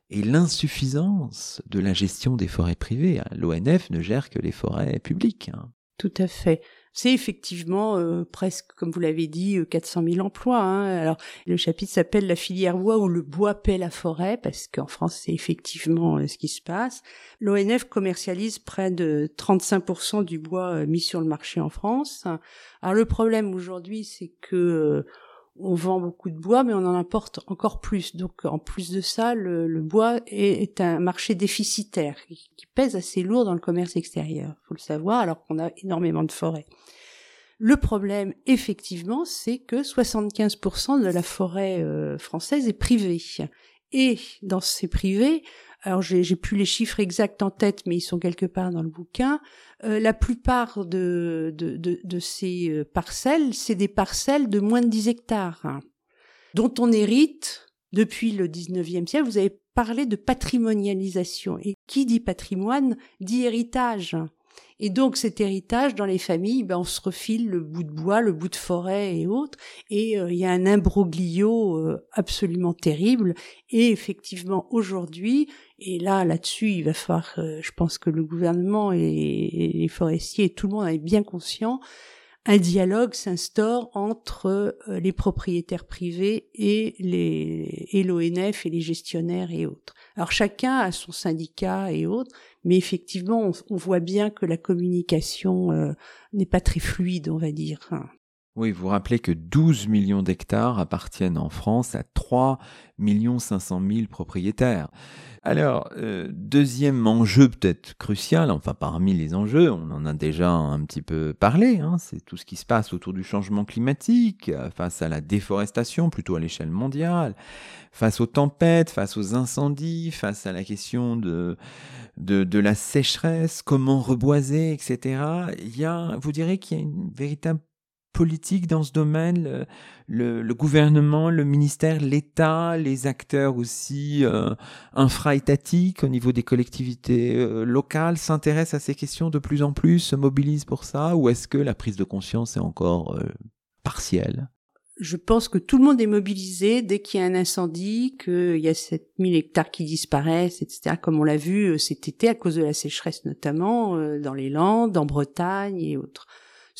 et l'insuffisance de la gestion des forêts privées. hein. L'ONF ne gère que les forêts publiques. hein. Tout à fait. C'est effectivement euh, presque, comme vous l'avez dit, euh, 400 000 emplois. hein. Alors, le chapitre s'appelle La filière bois où le bois paie la forêt, parce qu'en France, c'est effectivement euh, ce qui se passe. L'ONF commercialise près de 35% du bois euh, mis sur le marché en France. Alors, le problème aujourd'hui, c'est que euh, on vend beaucoup de bois, mais on en importe encore plus. Donc, en plus de ça, le, bois est, un marché déficitaire qui, qui pèse assez lourd dans le commerce extérieur. Faut le savoir, alors qu'on a énormément de forêts. Le problème, effectivement, c'est que 75% de la forêt euh, française est privée. Et dans ces privés, alors j'ai plus les chiffres exacts en tête, mais ils sont quelque part dans le bouquin. euh, la plupart de, de, de, de ces euh, parcelles, c'est des parcelles de moins de 10 hectares, hein, dont on hérite depuis le 19e siècle. Vous avez parlé de patrimonialisation. Et qui dit patrimoine dit héritage. Et donc cet héritage dans les familles, ben, on se refile le bout de bois, le bout de forêt et autres, et euh, il y a un imbroglio euh, absolument terrible. Et effectivement aujourd'hui, et là là-dessus, il va falloir, euh, je pense que le gouvernement et, et les forestiers et tout le monde est bien conscient, un dialogue s'instaure entre euh, les propriétaires privés et les et l'ONF et les gestionnaires et autres. Alors chacun a son syndicat et autres, mais effectivement, on, voit bien que la communication euh, n'est pas très fluide, on va dire. hein. Oui, vous rappelez que 12 millions d'hectares appartiennent en France à 3 500 000 propriétaires. Alors, euh, deuxième enjeu peut-être crucial, enfin parmi les enjeux, on en a déjà un petit peu parlé, hein, c'est tout ce qui se passe autour du changement climatique, euh, face à la déforestation plutôt à l'échelle mondiale, face aux tempêtes, face aux incendies, face à la question de, de, de la sécheresse, comment reboiser, etc. Il y a, vous direz qu'il y a une véritable politique dans ce domaine, le, gouvernement, le ministère, l'État, les acteurs aussi euh, infra-étatiques au niveau des collectivités euh, locales s'intéressent à ces questions de plus en plus, se mobilisent pour ça, ou est-ce que la prise de conscience est encore euh, partielle? Je pense que tout le monde est mobilisé dès qu'il y a un incendie, qu'il y a 7000 hectares qui disparaissent, etc. Comme on l'a vu cet été à cause de la sécheresse notamment, dans les Landes, en Bretagne et autres.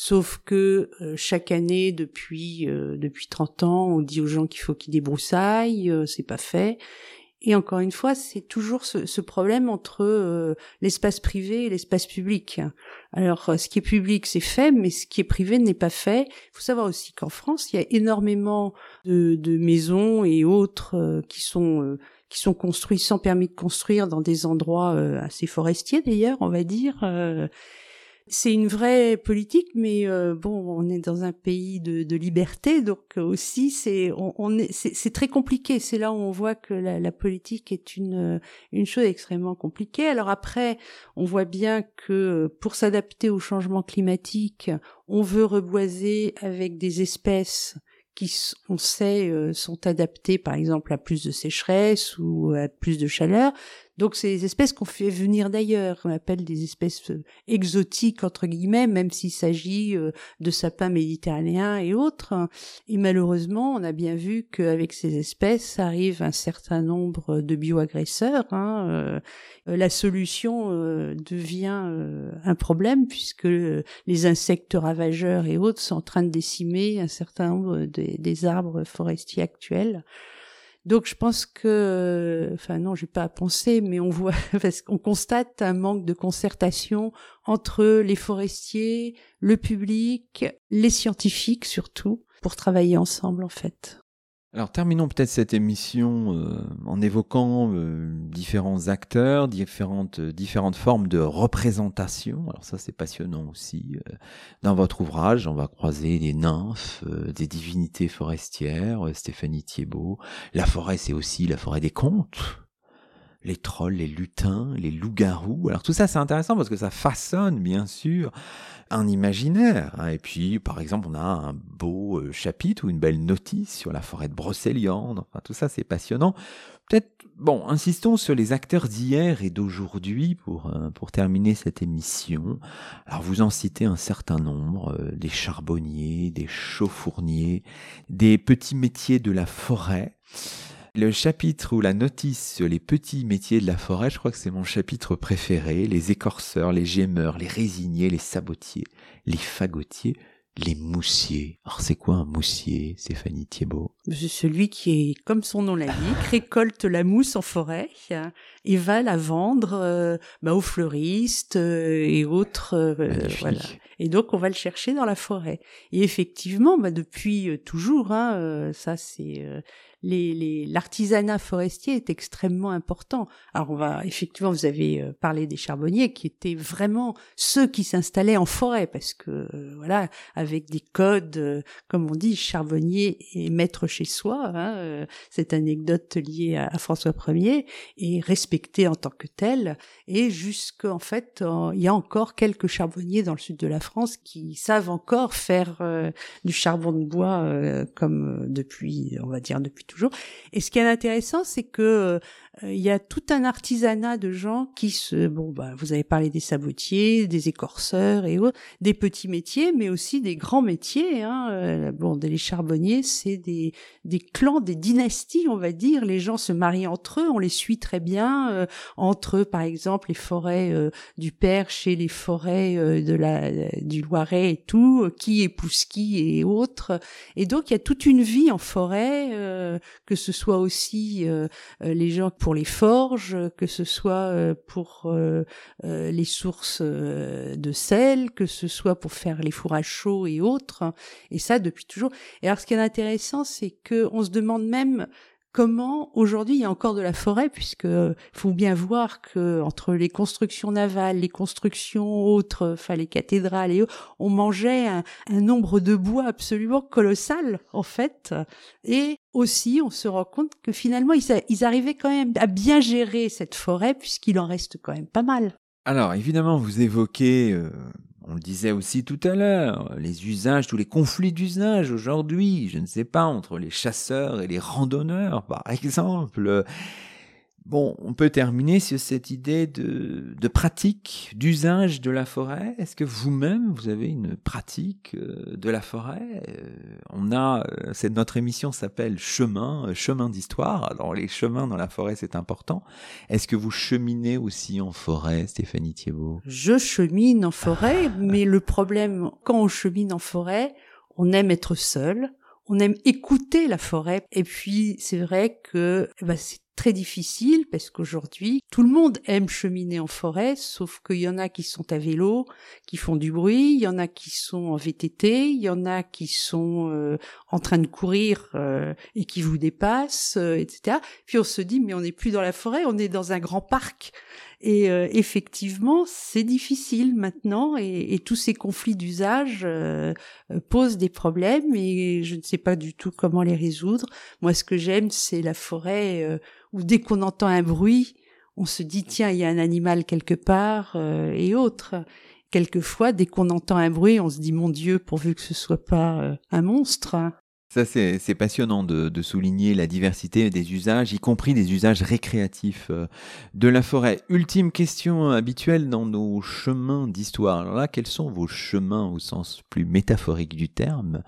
Sauf que euh, chaque année, depuis euh, depuis 30 ans, on dit aux gens qu'il faut qu'ils débroussaillent, euh, c'est pas fait. Et encore une fois, c'est toujours ce, ce, problème entre l'espace privé et l'espace public. Alors, ce qui est public, c'est fait, mais ce qui est privé n'est pas fait. Il faut savoir aussi qu'en France, il y a énormément de, de maisons et autres qui sont qui sont construits sans permis de construire dans des endroits assez forestiers d'ailleurs, on va dire c'est une vraie politique, mais euh, bon, on est dans un pays de, liberté, donc aussi c'est c'est très compliqué. C'est là où on voit que la, la, politique est une une chose extrêmement compliquée. Alors après, on voit bien que pour s'adapter au changement climatique, on veut reboiser avec des espèces qui, on sait, euh, sont adaptées, par exemple, à plus de sécheresse ou à plus de chaleur. Donc des espèces qu'on fait venir d'ailleurs, qu'on appelle des espèces euh, exotiques entre guillemets, même s'il s'agit euh, de sapins méditerranéens et autres. Et malheureusement, on a bien vu qu'avec ces espèces arrive un certain nombre de bioagresseurs. Hein, euh, la solution devient un problème puisque les insectes ravageurs et autres sont en train de décimer un certain nombre des arbres forestiers actuels. Donc je pense que, enfin non, j'ai pas à penser, mais on voit, <laughs> parce qu'on constate un manque de concertation entre les forestiers, le public, les scientifiques surtout, pour travailler ensemble en fait. Alors terminons peut-être cette émission euh, en évoquant euh, différents acteurs, différentes, euh, différentes formes de représentation. Alors ça c'est passionnant aussi. Dans votre ouvrage, on va croiser des nymphes, des divinités forestières, Stéphanie Thiebaud. La forêt c'est aussi la forêt des contes les trolls, les lutins, les loups-garous. Alors tout ça c'est intéressant parce que ça façonne bien sûr un imaginaire. Hein. Et puis par exemple on a un beau euh, chapitre ou une belle notice sur la forêt de Brocéliande. Enfin tout ça c'est passionnant. Peut-être, bon, insistons sur les acteurs d'hier et d'aujourd'hui pour, euh, pour terminer cette émission. Alors vous en citez un certain nombre, euh, des charbonniers, des chauffourniers, des petits métiers de la forêt. Le chapitre ou la notice sur les petits métiers de la forêt, je crois que c'est mon chapitre préféré. Les écorceurs, les gémeurs, les résiniers, les sabotiers, les fagotiers, les moussiers. Alors c'est quoi un moussier, Stéphanie Thiebaud? C'est celui qui est, comme son nom l'indique, <laughs> récolte la mousse en forêt et va la vendre euh, bah, aux fleuristes euh, et autres. Euh, voilà. Et donc on va le chercher dans la forêt. Et effectivement, bah, depuis toujours, hein, ça c'est l'artisanat les, forestier est extrêmement important. Alors on va effectivement, vous avez euh, parlé des charbonniers qui étaient vraiment ceux qui s'installaient en forêt parce que euh, voilà, avec des codes, euh, comme on dit, charbonnier et maître chez soi. Hein, cette anecdote liée à, François Ier et respecté en tant que tel. Et jusqu'en fait, il y a encore quelques charbonniers dans le sud de la France qui savent encore faire du charbon de bois comme depuis, on va dire depuis Et ce qui est intéressant, c'est que euh, il y a tout un artisanat de gens qui se, bon, bah, vous avez parlé des sabotiers, des écorceurs et autres, des petits métiers, mais aussi des grands métiers. Hein. Euh, bon, les charbonniers, c'est des, des clans, des dynasties, on va dire. Les gens se marient entre eux, on les suit très bien euh, entre, par exemple, les forêts du Perche et les forêts de la du Loiret et tout, qui épouse qui et autres. Et donc, il y a toute une vie en forêt, que ce soit aussi les gens pour les forges, que ce soit euh, pour euh, euh, les sources de sel, que ce soit pour faire les fourrages chauds et autres. Et ça depuis toujours. Et alors ce qui est intéressant, c'est que on se demande même comment aujourd'hui il y a encore de la forêt puisque faut bien voir que entre les constructions navales, les constructions autres, enfin les cathédrales et autres, on mangeait un, nombre de bois absolument colossal en fait et aussi on se rend compte que finalement ils, arrivaient quand même à bien gérer cette forêt puisqu'il en reste quand même pas mal. Alors évidemment vous évoquez euh, on le disait aussi tout à l'heure, les usages, tous les conflits d'usage aujourd'hui, je ne sais pas, entre les chasseurs et les randonneurs, par <laughs> exemple. Bon, on peut terminer sur cette idée de, de pratique, d'usage de la forêt. Est-ce que vous-même, vous avez une pratique euh, de la forêt? Euh, On a, euh, c'est notre émission s'appelle Chemin, chemin d'histoire. Alors les chemins dans la forêt, c'est important. Est-ce que vous cheminez aussi en forêt, Stéphanie Thiebaud? Je chemine en forêt, <laughs> mais le problème, quand on chemine en forêt, on aime être seul, on aime écouter la forêt. Et puis, c'est vrai que bah, c'est très difficile parce qu'aujourd'hui, tout le monde aime cheminer en forêt, sauf qu'il y en a qui sont à vélo, qui font du bruit, il y en a qui sont en VTT, il y en a qui sont euh, en train de courir euh, et qui vous dépassent, euh, etc. Puis on se dit, mais on n'est plus dans la forêt, on est dans un grand parc. Et effectivement, c'est difficile maintenant et, et, tous ces conflits d'usage posent des problèmes et je ne sais pas du tout comment les résoudre. Moi, ce que j'aime, c'est la forêt où dès qu'on entend un bruit, on se dit tiens, il y a un animal quelque part euh, et autres. Quelquefois, dès qu'on entend un bruit, on se dit mon Dieu, pourvu que ce soit pas euh, un monstre. Ça, c'est passionnant de, souligner la diversité des usages, y compris des usages récréatifs euh, de la forêt. Ultime question habituelle dans nos chemins d'histoire. Alors là, quels sont vos chemins au sens plus métaphorique du terme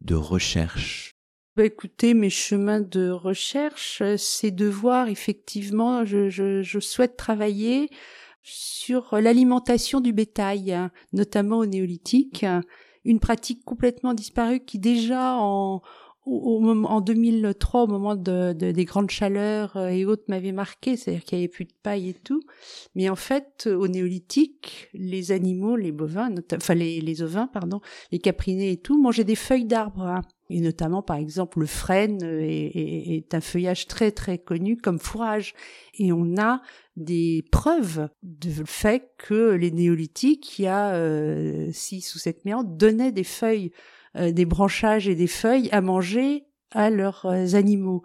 de recherche? Bah écoutez, mes chemins de recherche, euh, c'est de voir effectivement, je, je, je souhaite travailler sur l'alimentation du bétail, hein, notamment au néolithique, une pratique complètement disparue qui déjà en, au, en 2003, au moment de, des grandes chaleurs euh, et autres, m'avait marqué, c'est-à-dire qu'il n'y avait plus de paille et tout. Mais en fait, au néolithique, les animaux, les bovins, enfin les, les ovins, pardon, les caprinés et tout, mangeaient des feuilles d'arbres. Et notamment par exemple le frêne est, un feuillage très très connu comme fourrage. Et on a des preuves de fait que les néolithiques il y a euh, six ou sept ans donnaient des feuilles euh, des branchages et des feuilles à manger à leurs euh, animaux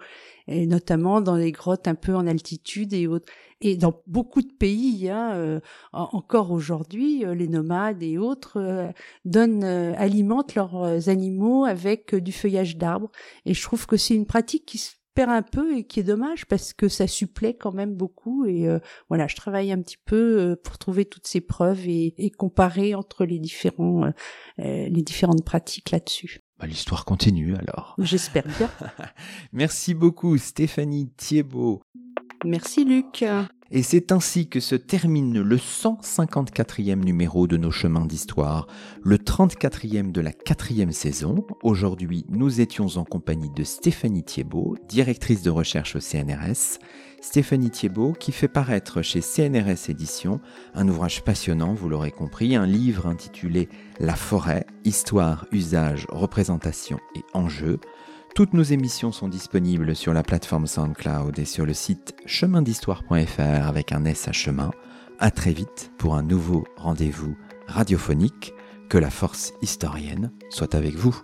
et notamment dans les grottes un peu en altitude et autres et dans beaucoup de pays, hein, euh, encore aujourd'hui, euh, les nomades et autres euh, donnent, alimentent leurs animaux avec du feuillage d'arbres. Et je trouve que c'est une pratique qui se perd un peu et qui est dommage parce que ça supplée quand même beaucoup. Et voilà, je travaille un petit peu pour trouver toutes ces preuves et, et comparer entre les différents, les différentes pratiques là-dessus. Bah, l'histoire continue alors. J'espère bien. <laughs> Merci beaucoup Stéphanie Thiebaud. Merci Luc. Et c'est ainsi que se termine le 154e numéro de nos chemins d'histoire, le 34e de la quatrième saison. Aujourd'hui, nous étions en compagnie de Stéphanie Thiebaud, directrice de recherche au CNRS. Stéphanie Thiebaud qui fait paraître chez CNRS Éditions un ouvrage passionnant, vous l'aurez compris, un livre intitulé La forêt, histoire, usage, représentation et enjeux toutes nos émissions sont disponibles sur la plateforme SoundCloud et sur le site chemindhistoire.fr avec un S à chemin. Très vite pour un nouveau rendez-vous radiophonique. Que la force historienne soit avec vous.